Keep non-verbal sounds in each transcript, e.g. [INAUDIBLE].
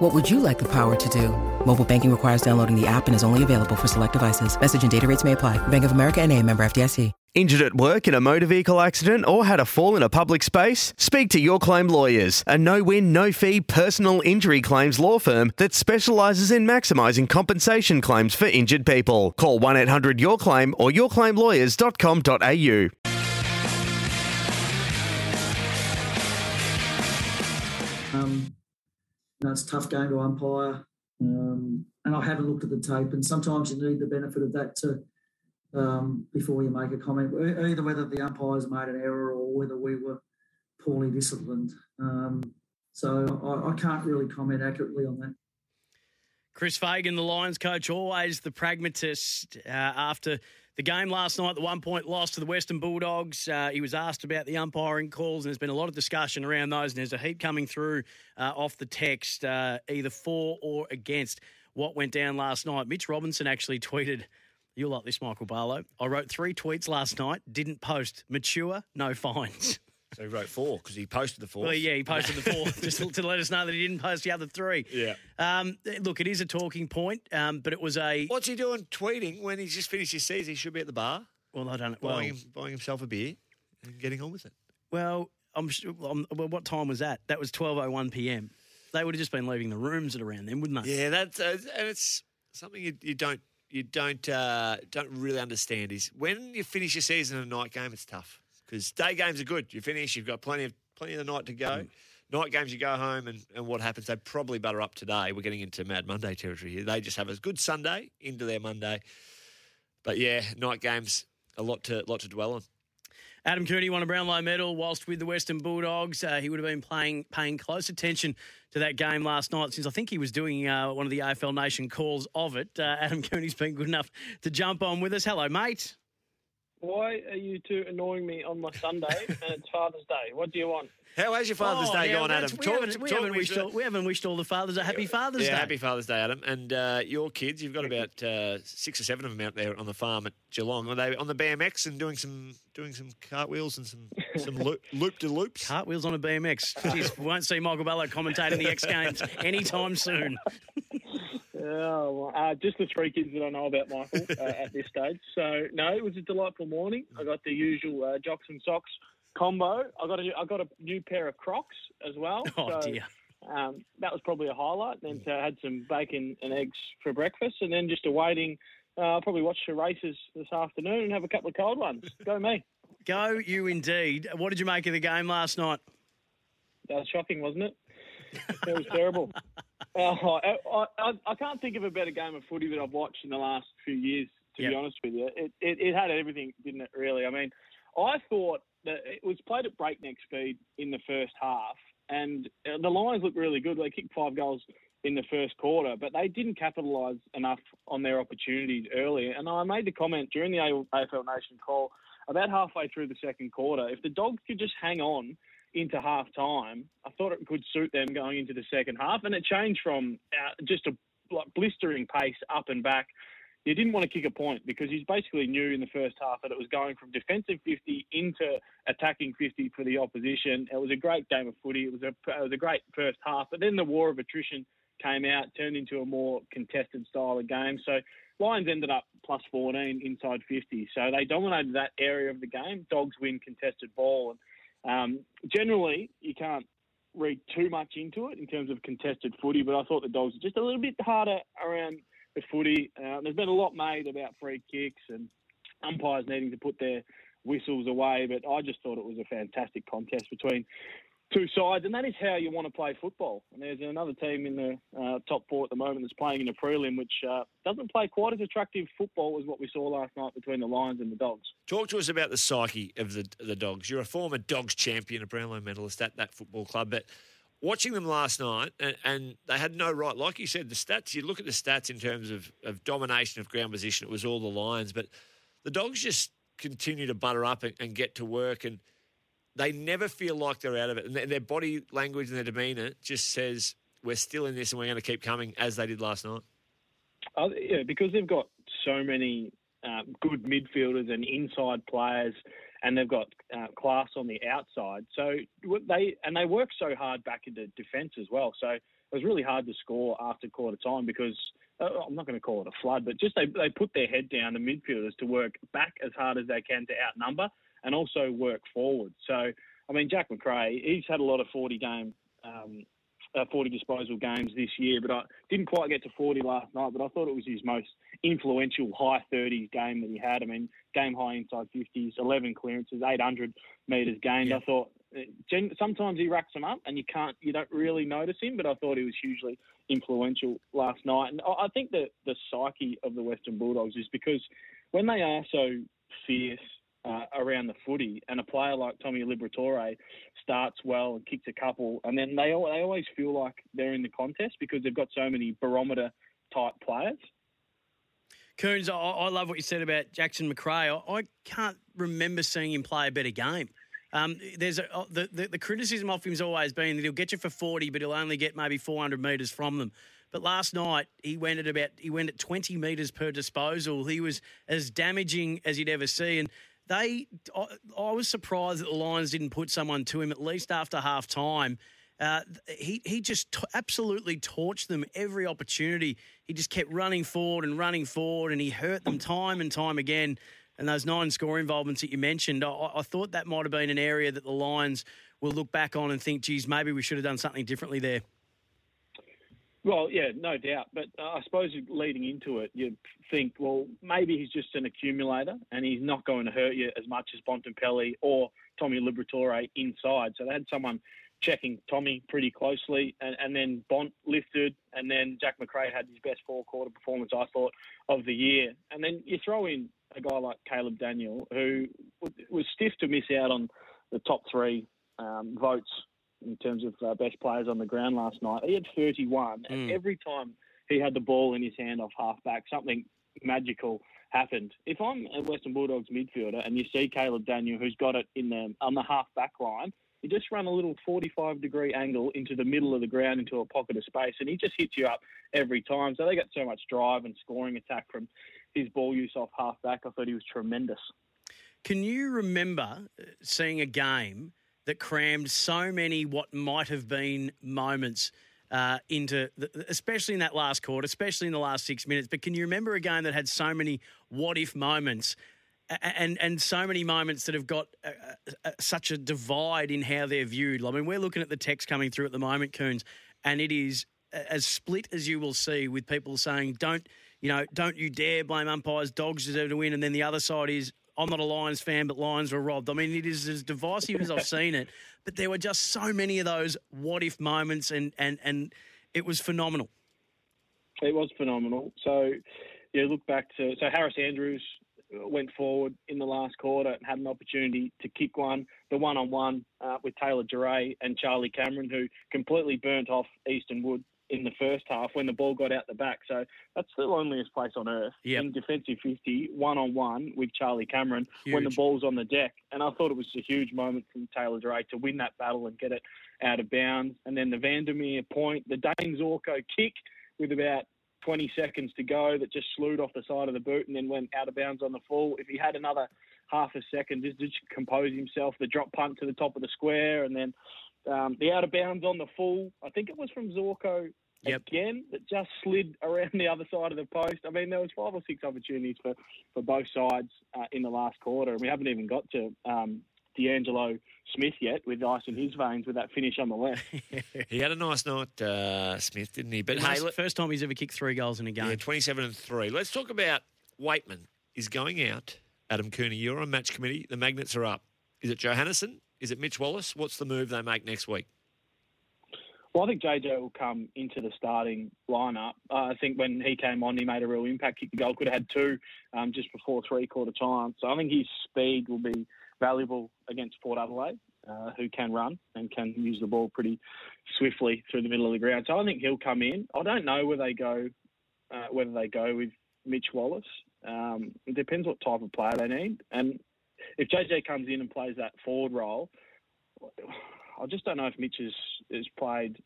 What would you like the power to do? Mobile banking requires downloading the app and is only available for select devices. Message and data rates may apply. Bank of America and a member FDIC. Injured at work in a motor vehicle accident or had a fall in a public space? Speak to Your Claim Lawyers, a no win, no fee personal injury claims law firm that specialises in maximising compensation claims for injured people. Call 1 800 Your Claim or yourclaimlawyers.com.au. Um, you know, it's a tough game to umpire, um, and I haven't looked at the tape. And sometimes you need the benefit of that to um, before you make a comment, either whether the umpires made an error or whether we were poorly disciplined. Um, so I, I can't really comment accurately on that. Chris Fagan, the Lions coach, always the pragmatist. Uh, after the game last night, the one point loss to the Western Bulldogs, uh, he was asked about the umpiring calls, and there's been a lot of discussion around those. And there's a heap coming through uh, off the text, uh, either for or against what went down last night. Mitch Robinson actually [LAUGHS] tweeted, You'll like this, Michael Barlow. I wrote three tweets last night, didn't post. Mature, no fines. [LAUGHS] So he wrote four because he posted the four. Well, yeah, he posted the four just to, let us know that he didn't post the other three. Yeah. Um, look, it is a talking point, um, but it was a. What's he doing tweeting when he's just finished his season? He should be at the bar Well, I don't. Well, buying, him, buying himself a beer and getting on with it. well, I'm, su- I'm. Well, what time was that? That was 12:01 p.m. They would have just been leaving the rooms at around then, wouldn't they? Yeah, that's uh, and it's something you, you don't you don't uh, don't really understand is when you finish your season in a night game, it's tough because day games are good. You finish, you've got plenty of plenty of the night to go. Night games, you go home, and, and what happens? They probably butter up today. We're getting into Mad Monday territory here. They just have a good Sunday into their Monday, but yeah, night games a lot to lot to dwell on. Adam Cooney won a Brownlow medal whilst with the Western Bulldogs. Uh, he would have been playing, paying close attention to that game last night since I think he was doing uh, one of the AFL Nation calls of it. Uh, Adam Cooney's been good enough to jump on with us. Hello, mate. Why are you two annoying me on my Sunday [LAUGHS] and it's Father's Day? What do you want? How has your Father's Oh, Day yeah, gone, Adam? We, Talk- haven't, we, haven't wished all, we haven't wished all the fathers a happy Father's yeah, Day. happy Father's Day, Adam. And uh, your kids, you've got about uh, six or seven of them out there on the farm at Geelong. Are they on the BMX and doing some doing some cartwheels and some some [LAUGHS] loop loop de loops? Cartwheels on a BMX. Jeez, we won't see Michael Barlow commentating the X Games anytime soon. Oh, uh, just the three kids that I know about Michael uh, [LAUGHS] at this stage. So no, it was a delightful morning. I got the usual uh, jocks and socks combo. I got a I got a new pair of Crocs as well. Oh, so, dear. Um, that was probably a highlight. Then so I had some bacon and eggs for breakfast, and then just awaiting. Uh, I'll probably watch the races this afternoon and have a couple of cold ones. Go me. [LAUGHS] Go you indeed. What did you make of the game last night? That was shocking, wasn't it? [LAUGHS] It was terrible. Oh, I, I, I can't think of a better game of footy that I've watched in the last few years. To Yep. be honest with you, it, it it had everything, didn't it? Really. I mean, I thought that it was played at breakneck speed in the first half, and the Lions looked really good. They kicked five goals in the first quarter, but they didn't capitalise enough on their opportunities early. And I made the comment during the AFL Nation call about halfway through the second quarter, if the Dogs could just hang on into half time, I thought it could suit them going into the second half. And it changed from uh, just a blistering pace up and back. You didn't want to kick a point because you basically knew in the first half that it was going from defensive 50 into attacking 50 for the opposition. It was a great game of footy. It was a, it was a great first half. But then the war of attrition came out, turned into a more contested style of game. So Lions ended up plus 14 inside 50. So they dominated that area of the game. Dogs win contested ball. And um, generally, you can't read too much into it in terms of contested footy, but I thought the Dogs were just a little bit harder around the footy. Uh, there's been a lot made about free kicks and umpires needing to put their whistles away, but I just thought it was a fantastic contest between two sides, and that is how you want to play football. And there's another team in the uh, top four at the moment that's playing in a prelim, which uh, doesn't play quite as attractive football as what we saw last night between the Lions and the Dogs. Talk to us about the psyche of the the Dogs. You're a former Dogs champion, a Brownlow medalist at that football club, but watching them last night, and, and they had no right. Like you said, the stats. You look at the stats in terms of, of domination of ground position. It was all the Lions, but the Dogs just continue to butter up and, and get to work, and they never feel like they're out of it. And their, body language and their demeanour just says we're still in this and we're going to keep coming, as they did last night. Uh, yeah, because they've got so many um, good midfielders and inside players, and they've got uh, class on the outside. So they and they work so hard back into defence as well. So it was really hard to score after quarter time because uh, I'm not going to call it a flood, but just they they put their head down, the midfielders, to work back as hard as they can to outnumber and also work forward. So I mean, Jack Macrae, he's had a lot of 40 game. Um, uh, 40 disposal games this year, but I didn't quite get to 40 last night. But I thought it was his most influential high 30s game that he had. I mean, game high inside 50s, 11 clearances, 800 metres gained. Yeah. I thought uh, sometimes he racks them up and you can't, you don't really notice him. But I thought he was hugely influential last night. And I think that the psyche of the Western Bulldogs is because when they are so fierce uh, around the footy, and a player like Tommy Liberatore starts well and kicks a couple, and then they they always feel like they're in the contest because they've got so many barometer type players. Coons, I, I love what you said about Jackson Macrae. I, I can't remember seeing him play a better game. Um, there's a, uh, the, the, the criticism of him has always been that he'll get you for 40, but he'll only get maybe 400 metres from them. But last night he went at about he went at 20 metres per disposal. He was as damaging as you'd ever see, and they, I, I was surprised that the Lions didn't put someone to him at least after half time. Uh, he he just t- absolutely torched them every opportunity. He just kept running forward and running forward, and he hurt them time and time again. And those nine score involvements that you mentioned, I, I thought that might have been an area that the Lions will look back on and think, geez, maybe we should have done something differently there. Well, yeah, no doubt. But uh, I suppose leading into it, you think, well, maybe he's just an accumulator and he's not going to hurt you as much as Bontempelli or Tommy Liberatore inside. So they had someone checking Tommy pretty closely, and, and then Bont lifted, and then Jack Macrae had his best four quarter performance, I thought, of the year. And then you throw in a guy like Caleb Daniel, who was stiff to miss out on the top three um, votes in terms of uh, best players on the ground last night. He had 31, mm. and hmm. every time he had the ball in his hand off halfback, something magical happened. If I'm a Western Bulldogs midfielder and you see Caleb Daniel, who's got it in the on the halfback line, you just run a little 45 degree angle into the middle of the ground into a pocket of space, and he just hits you up every time. So they got so much drive and scoring attack from his ball use off halfback. I thought he was tremendous. Can you remember uh, seeing a game that crammed so many what might have been moments uh, into, the, especially in that last quarter, especially in the last six minutes. But can you remember a game that had so many what if moments? And and so many moments that have got a, a, such a divide in how they're viewed. I mean, we're looking at the text coming through at the moment, Coons, and it is as split as you will see with people saying, "Don't you know? Don't you dare blame umpires. Dogs deserve to win." And then the other side is, I'm not a Lions fan, but Lions were robbed. I mean, it is as divisive as I've [LAUGHS] seen it. But there were just so many of those what if moments, and and and it was phenomenal. It was phenomenal. So, yeah, look back to so Harris Andrews went forward in the last quarter and had an opportunity to kick one, the one on one with Taylor Duryea and Charlie Cameron, who completely burnt off Easton Wood in the first half when the ball got out the back. So that's the loneliest place on earth yep. in defensive 50, one on one with Charlie Cameron huge. when the ball's on the deck. And I thought it was a huge moment from Taylor Duryea to win that battle and get it out of bounds. And then the Vandermeer point, the Dane Zorko kick with about 20 seconds to go that just slewed off the side of the boot and then went out of bounds on the full. If he had another half a second just to compose himself, the drop punt to the top of the square and then um, the out of bounds on the full, I think it was from Zorko yep. again that just slid [LAUGHS] around the other side of the post. I mean, there was five or six opportunities for, for both sides uh, in the last quarter, and we haven't even got to um, D'Angelo Smith yet with ice in his veins with that finish on the left. [LAUGHS] he had a nice night, uh, Smith, didn't he? But hey, first time he's ever kicked three goals in a game. Yeah, twenty-seven and three. Let's talk about Weightman is going out. Adam Cooney, you're on match committee. The magnets are up. Is it Johannisen? Is it Mitch Wallace? What's the move they make next week? Well, I think JJ will come into the starting lineup. Uh, I think when he came on, he made a real impact. Kicked the goal, could have had two um, just before three quarter time. So I think his speed will be valuable against Port Adelaide, uh, who can run and can use the ball pretty swiftly through the middle of the ground. So I think he'll come in. I don't know where they go, uh, whether they go with Mitch Wallace. Um, it depends what type of player they need. And if JJ comes in and plays that forward role, I just don't know if Mitch has, has played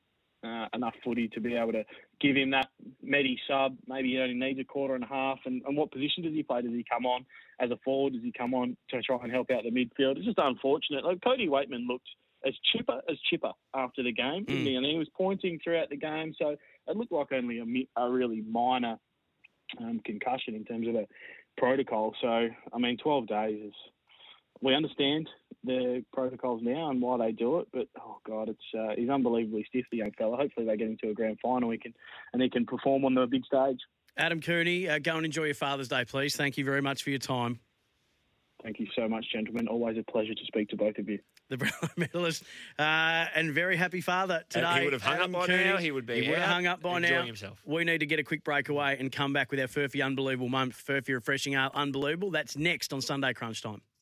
uh, enough footy to be able to give him that Medi sub. Maybe he only needs a quarter and a half. And, and what position does he play? Does he come on as a forward? Does he come on to try and help out the midfield? It's just unfortunate. Like Cody Weightman looked as chipper as chipper after the game, didn't Mm. he? And he was pointing throughout the game, so it looked like only a, a really minor um, concussion in terms of a protocol. So I mean, 12 days is. We understand the protocols now and why they do it, but oh god, it's uh, he's unbelievably stiff, the young fella. Hopefully, they get into a grand final, he can and he can perform on the big stage. Adam Cooney, uh, go and enjoy your Father's Day, please. Thank you very much for your time. Thank you so much, gentlemen. Always a pleasure to speak to both of you. [LAUGHS] The Brownlow medalist uh, and very happy father today. And he would have hung Adam up by Cooney. now. He would be He would have hung up by enjoying now. himself. We need to get a quick break away and come back with our Furphy Unbelievable moment. Furphy Refreshing Ale Unbelievable. That's next on Sunday Crunch Time.